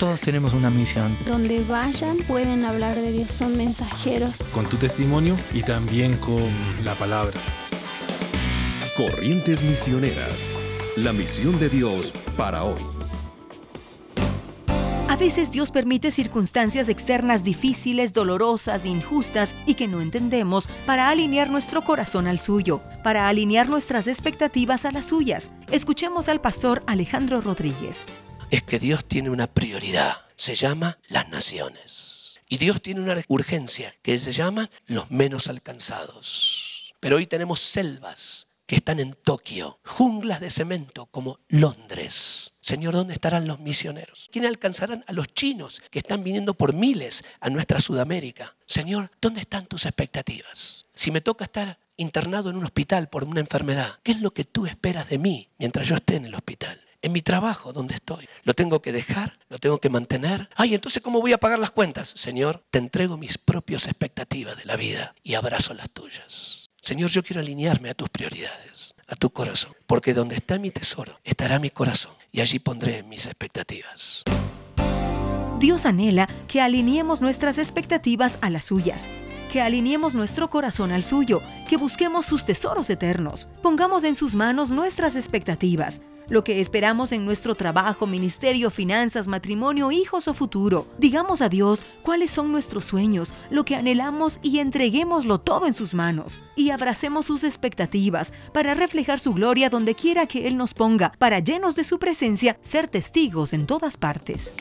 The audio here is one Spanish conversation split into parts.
Todos tenemos una misión. Donde vayan pueden hablar de Dios, son mensajeros. Con tu testimonio y también con la palabra. Corrientes Misioneras, la misión de Dios para hoy. A veces Dios permite circunstancias externas difíciles, dolorosas, injustas y que no entendemos para alinear nuestro corazón al suyo, para alinear nuestras expectativas a las suyas. Escuchemos al pastor Alejandro Rodríguez. Es que Dios tiene una prioridad, se llama las naciones. Y Dios tiene una urgencia que se llama los menos alcanzados. Pero hoy tenemos selvas que están en Tokio, junglas de cemento como Londres. Señor, ¿dónde estarán los misioneros? ¿Quiénes alcanzarán a los chinos que están viniendo por miles a nuestra Sudamérica? Señor, ¿dónde están tus expectativas? Si me toca estar internado en un hospital por una enfermedad, ¿qué es lo que tú esperas de mí mientras yo esté en el hospital? En mi trabajo, donde estoy. ¿Lo tengo que dejar? ¿Lo tengo que mantener? Ay, entonces, ¿cómo voy a pagar las cuentas? Señor, te entrego mis propias expectativas de la vida y abrazo las tuyas. Señor, yo quiero alinearme a tus prioridades, a tu corazón, porque donde está mi tesoro estará mi corazón y allí pondré mis expectativas. Dios anhela que alineemos nuestras expectativas a las suyas que alineemos nuestro corazón al suyo, que busquemos sus tesoros eternos, pongamos en sus manos nuestras expectativas, lo que esperamos en nuestro trabajo, ministerio, finanzas, matrimonio, hijos o futuro. Digamos a Dios cuáles son nuestros sueños, lo que anhelamos y entreguémoslo todo en sus manos. Y abracemos sus expectativas para reflejar su gloria donde quiera que Él nos ponga, para llenos de su presencia, ser testigos en todas partes.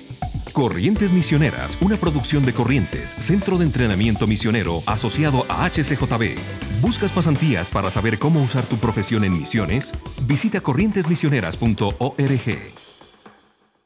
Corrientes Misioneras, una producción de Corrientes, Centro de Entrenamiento Misionero asociado a HCJB. ¿Buscas pasantías para saber cómo usar tu profesión en misiones? Visita corrientesmisioneras.org.